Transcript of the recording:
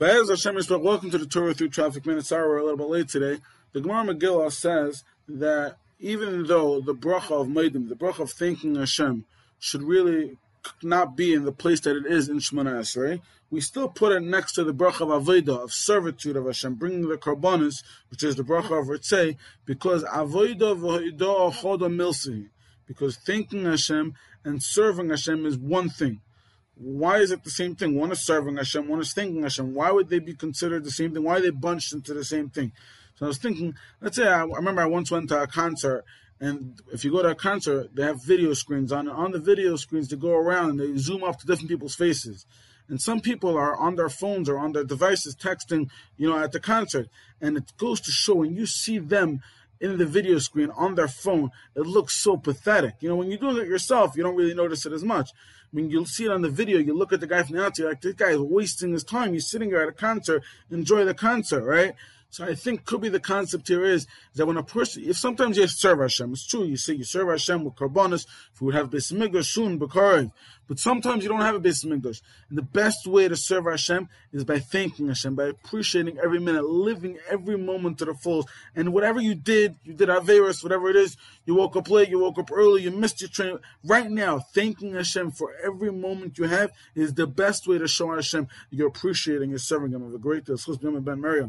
Welcome to the Torah through Traffic Minutes Hour. We're a little bit late today. The Gemara Megillah says that even though the bracha of Maidim, the bracha of thanking Hashem, should really not be in the place that it is in Shemoneh Esrei, we still put it next to the bracha of Avodah, of servitude of Hashem, bringing the Karbanis, which is the bracha of Ritzei, because Avodah v'hoidah milsi, because thanking Hashem and serving Hashem is one thing. Why is it the same thing? One is serving Hashem, one is thanking Hashem. Why would they be considered the same thing? Why are they bunched into the same thing? So I was thinking, let's say I, I remember I once went to a concert, and if you go to a concert, they have video screens on on the video screens to go around and they zoom up to different people's faces. And some people are on their phones or on their devices texting, you know, at the concert. And it goes to show when you see them in the video screen on their phone, it looks so pathetic. You know, when you're doing it yourself, you don't really notice it as much. When you'll see it on the video, you look at the guy from the outside, like, this guy is wasting his time. He's sitting there at a concert, enjoy the concert, right? So I think could be the concept here is, that when a person, if sometimes you serve Hashem, it's true, you say you serve Hashem with karbonis, if you would have Beis Mikdash soon, Bekarev, but sometimes you don't have a Beis Mikdash. And the best way to serve Hashem is by thanking Hashem, by appreciating every minute, living every moment to the fullest. And whatever you did, you did Averis, whatever it is, you woke up late, you woke up early, you missed your train. Right now, thanking Hashem for every moment you have is the best way to show Hashem you're appreciating and serving Him. Have a great day. Ben Miriam.